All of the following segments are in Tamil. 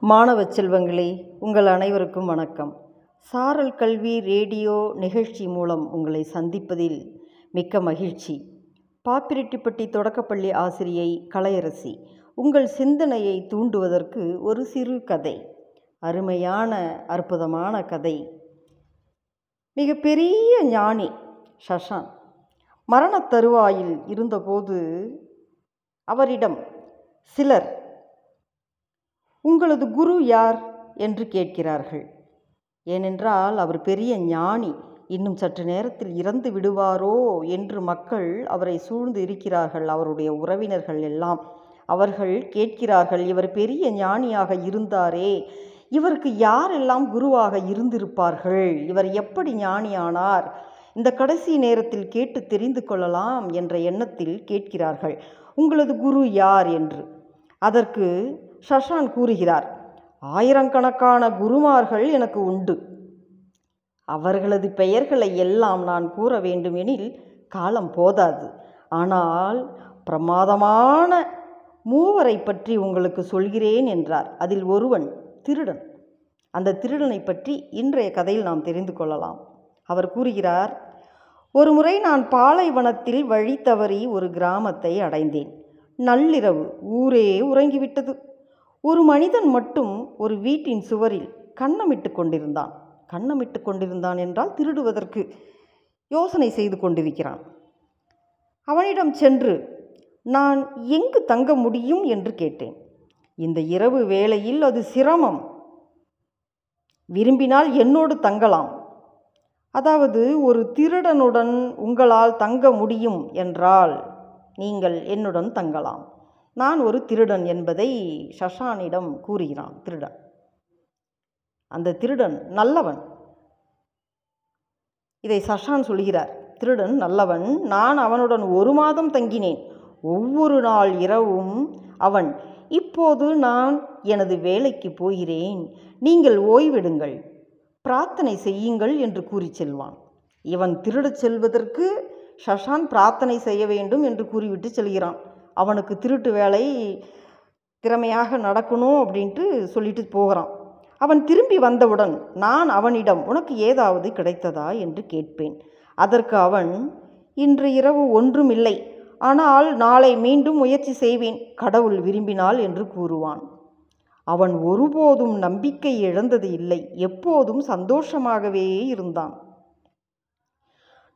மாணவ செல்வங்களே உங்கள் அனைவருக்கும் வணக்கம். சாரல் கல்வி ரேடியோ நிகழ்ச்சி மூலம் உங்களை சந்திப்பதில் மிக்க மகிழ்ச்சி. பாப்பிரெட்டிப்பட்டி தொடக்கப்பள்ளி ஆசிரியை கலையரசி உங்கள் சிந்தனையை தூண்டுவதற்கு ஒரு சிறு கதை அருமையான அற்புதமான கதை. மிகப்பெரிய ஞானி ஷஷான் மரணத் தருவாயில் இருந்தபோது அவரிடம் சிலர் உங்களது குரு யார் என்று கேட்கிறார்கள். ஏனென்றால் அவர் பெரிய ஞானி இன்னும் சற்று நேரத்தில் இறந்து விடுவாரோ என்று மக்கள் அவரை சூழ்ந்து இருக்கிறார்கள் அவருடைய உறவினர்கள் எல்லாம். அவர்கள் கேட்கிறார்கள் இவர் பெரிய ஞானியாக இருந்தாரே இவருக்கு யாரெல்லாம் குருவாக இருந்திருப்பார்கள்? இவர் எப்படி ஞானியானார்? இந்த கடைசி நேரத்தில் கேட்டு தெரிந்து கொள்ளலாம் என்ற எண்ணத்தில் கேட்கிறார்கள். உங்களது குரு யார்? என்று. அதற்கு ஷஷான் கூறுகிறார் ஆயிரக்கணக்கான குருமார்கள் எனக்கு உண்டு. அவர்களது பெயர்களை எல்லாம் நான் கூற வேண்டுமெனில் காலம் போதாது. ஆனால் பிரமாதமான மூவரை பற்றி உங்களுக்கு சொல்கிறேன் என்றார். அதில் ஒருவன் திருடன். அந்த திருடனை பற்றி இன்றைய கதையில் நாம் தெரிந்து கொள்ளலாம். அவர் கூறுகிறார் ஒரு முறை நான் பாலைவனத்தில் வழி தவறி ஒரு கிராமத்தை அடைந்தேன். நள்ளிரவு ஊரே உறங்கிவிட்டது. ஒரு மனிதன் மட்டும் ஒரு வீட்டின் சுவரில் கண்ணமிட்டு கொண்டிருந்தான். கண்ணமிட்டு கொண்டிருந்தான் என்றால் திருடுவதற்கு யோசனை செய்து கொண்டிருக்கிறான். அவனிடம் சென்று நான் எங்கு தங்க முடியும்? என்று கேட்டேன். இந்த இரவு வேளையில் அது சிரமம். விரும்பினால் என்னோடு தங்கலாம். அதாவது ஒரு திருடனுடன் உங்களால் தங்க முடியும் என்றால் நீங்கள் என்னுடன் தங்கலாம். நான் ஒரு திருடன் என்பதை ஷஷானிடம் கூறுகிறான் திருடன். அந்த திருடன் நல்லவன். இதை சஷான் சொல்கிறார் திருடன் நல்லவன் நான் அவனுடன் ஒரு மாதம் தங்கினேன். ஒவ்வொரு நாள் இரவும் அவன் இப்போது நான் எனது வேலைக்கு போகிறேன். நீங்கள் ஓய்விடுங்கள். பிரார்த்தனை செய்யுங்கள் என்று கூறி செல்வான். இவன் திருடச் செல்வதற்கு ஷஷான் பிரார்த்தனை செய்ய வேண்டும் என்று கூறிவிட்டு செல்கிறான். அவனுக்கு திருட்டு வேலை திறமையாக நடக்கணும் அப்படின்ட்டு சொல்லிட்டு போகிறான். அவன் திரும்பி வந்தவுடன் நான் அவனிடம் உனக்கு ஏதாவது கிடைத்ததா என்று கேட்பேன். அதற்கு அவன் இன்று இரவு ஒன்றும் இல்லை. ஆனால் நாளை மீண்டும் முயற்சி செய்வேன். கடவுள் விரும்பினால் என்று கூறுவான். அவன் ஒருபோதும் நம்பிக்கை இழந்தது இல்லை. எப்போதும் சந்தோஷமாகவே இருந்தான்.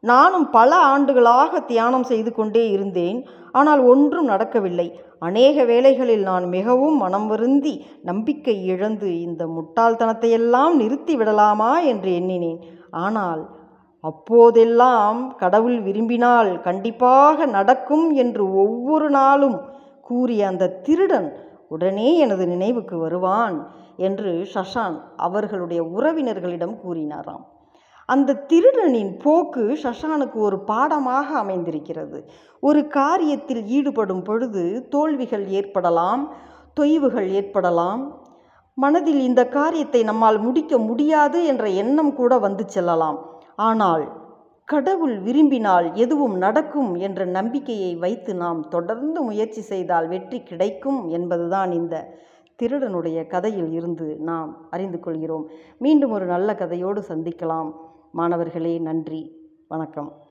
நானும் பல ஆண்டுகளாக தியானம் செய்து கொண்டே இருந்தேன். ஆனால் ஒன்றும் நடக்கவில்லை. அநேக வேளைகளில் நான் மிகவும் மனம் வருந்தி நம்பிக்கை இழந்து இந்த முட்டாள்தனத்தையெல்லாம் நிறுத்தி விடலாமா என்று எண்ணினேன். ஆனால் அப்போதெல்லாம் கடவுள் விரும்பினால் கண்டிப்பாக நடக்கும் என்று ஒவ்வொரு நாளும் கூறிய அந்த திருடன் உடனே எனது நினைவுக்கு வருவான் என்று ஷஷான் அவர்களுடைய உறவினர்களிடம் கூறினாராம். அந்த திருடனின் போக்கு ஷஷானுக்கு ஒரு பாடமாக அமைந்திருக்கிறது. ஒரு காரியத்தில் ஈடுபடும் பொழுது தோல்விகள் ஏற்படலாம் தொய்வுகள் ஏற்படலாம். மனதில் இந்த காரியத்தை நம்மால் முடிக்க முடியாது என்ற எண்ணம் கூட வந்து செல்லலாம். ஆனால் கடவுள் விரும்பினால் எதுவும் நடக்கும் என்ற நம்பிக்கையை வைத்து நாம் தொடர்ந்து முயற்சி செய்தால் வெற்றி கிடைக்கும் என்பதுதான் இந்த திருடனுடைய கதையில் இருந்து நாம் அறிந்து கொள்கிறோம். மீண்டும் ஒரு நல்ல கதையோடு சந்திக்கலாம். மாணவர்களே நன்றி. வணக்கம்.